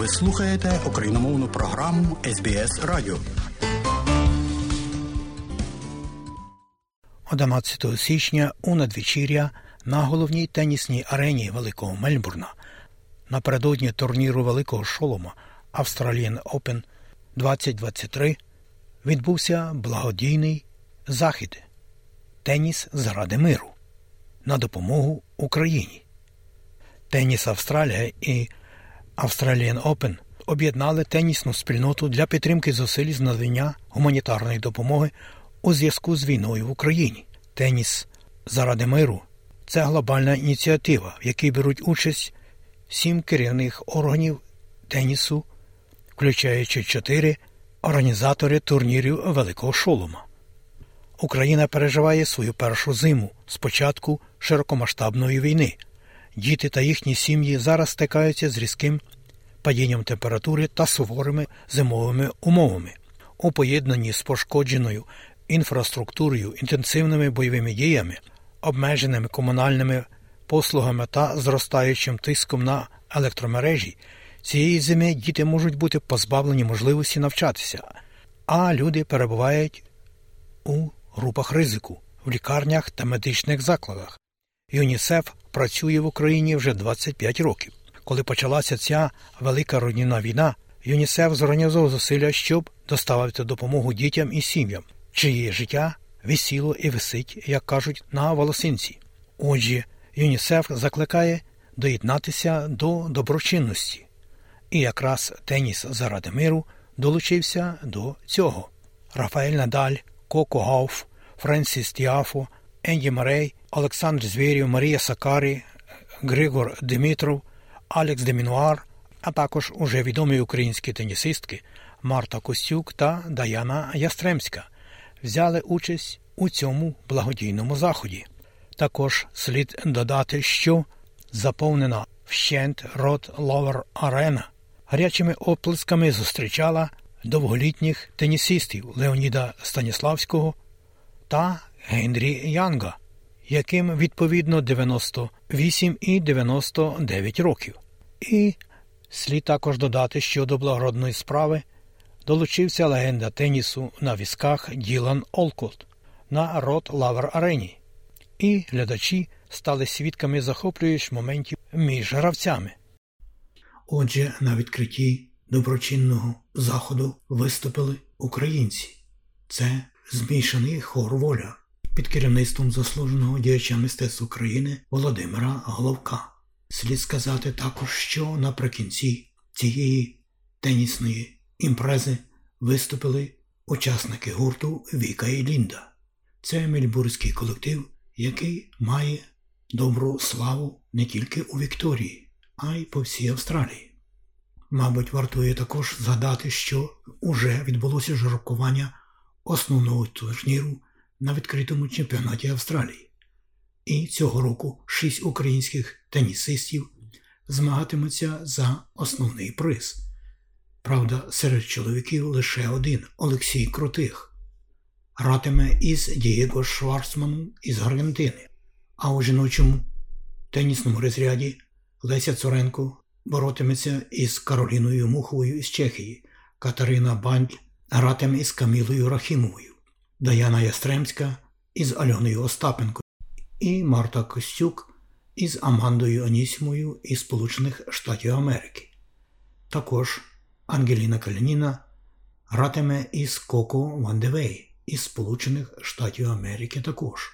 Ви слухаєте україномовну програму СБС Радіо. 11 січня у надвечір'я на головній тенісній арені Великого Мельбурна напередодні турніру Великого Шолома Australian Open 2023 відбувся благодійний захід Теніс заради миру на допомогу Україні. Теніс Австралія і Australian Open об'єднали тенісну спільноту для підтримки зусиль з надання гуманітарної допомоги у зв'язку з війною в Україні. Теніс заради миру це глобальна ініціатива, в якій беруть участь сім керівних органів тенісу, включаючи чотири організатори турнірів Великого Шолома. Україна переживає свою першу зиму з початку широкомасштабної війни. Діти та їхні сім'ї зараз стикаються з різким падінням температури та суворими зимовими умовами. У поєднанні з пошкодженою інфраструктурою, інтенсивними бойовими діями, обмеженими комунальними послугами та зростаючим тиском на електромережі, цієї зими діти можуть бути позбавлені можливості навчатися, а люди перебувають у групах ризику в лікарнях та медичних закладах. ЮНІСЕФ працює в Україні вже 25 років. Коли почалася ця велика руйнівна війна, ЮНІСЕФ зорганізував зусилля, щоб доставити допомогу дітям і сім'ям, чиє життя висіло і висить, як кажуть, на волосинці. Отже, ЮНІСЕФ закликає доєднатися до доброчинності. І якраз теніс заради миру долучився до цього. Рафаель Надаль, Коко Гауф, Френсіс Тіафо, Енді Марей, Олександр Звєрєв, Марія Сакарі, Григор Димитров, Алекс Де Мінаур, а також уже відомі українські тенісистки Марта Костюк та Даяна Ястремська взяли участь у цьому благодійному заході. Також слід додати, що заповнена вщент Род Лейвер Арена гарячими оплесками зустрічала довголітніх тенісистів Леоніда Станіславського та Генрі Янга, яким відповідно 98 і 99 років. І слід також додати, що до благородної справи долучився легенда тенісу на візках Ділан Олкот на Род Лейвер Арені, і глядачі стали свідками захоплюючих моментів між гравцями. Отже, на відкритті доброчинного заходу виступили українці. Це змішаний хор воля під керівництвом заслуженого діяча мистецтв України Володимира Головка. Слід сказати також, що наприкінці цієї тенісної імпрези виступили учасники гурту Віка і Лінда. Це мельбурзький колектив, який має добру славу не тільки у Вікторії, а й по всій Австралії. Мабуть, вартує також згадати, що уже відбулося жеребкування основного турніру на відкритому чемпіонаті Австралії. І цього року шість українських тенісистів змагатимуться за основний приз. Правда, серед чоловіків лише один Олексій Крутих. Гратиме із Дієго Шварцманом із Аргентини. А у жіночому тенісному розряді Леся Цуренко боротиметься із Кароліною Муховою із Чехії, Катерина Бандль гратиме із Камілою Рахімовою, Даяна Ястремська із Альоною Остапенко і Марта Костюк із Амандою Анісімою із Сполучених Штатів Америки. Також Ангеліна Калініна гратиме із Коко Вандевей із Сполучених Штатів Америки також.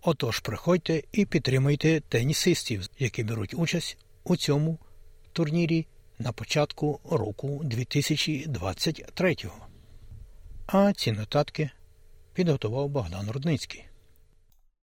Отож, приходьте і підтримуйте тенісистів, які беруть участь у цьому турнірі на початку року 2023. А ці нотатки підготував Богдан Рудницький.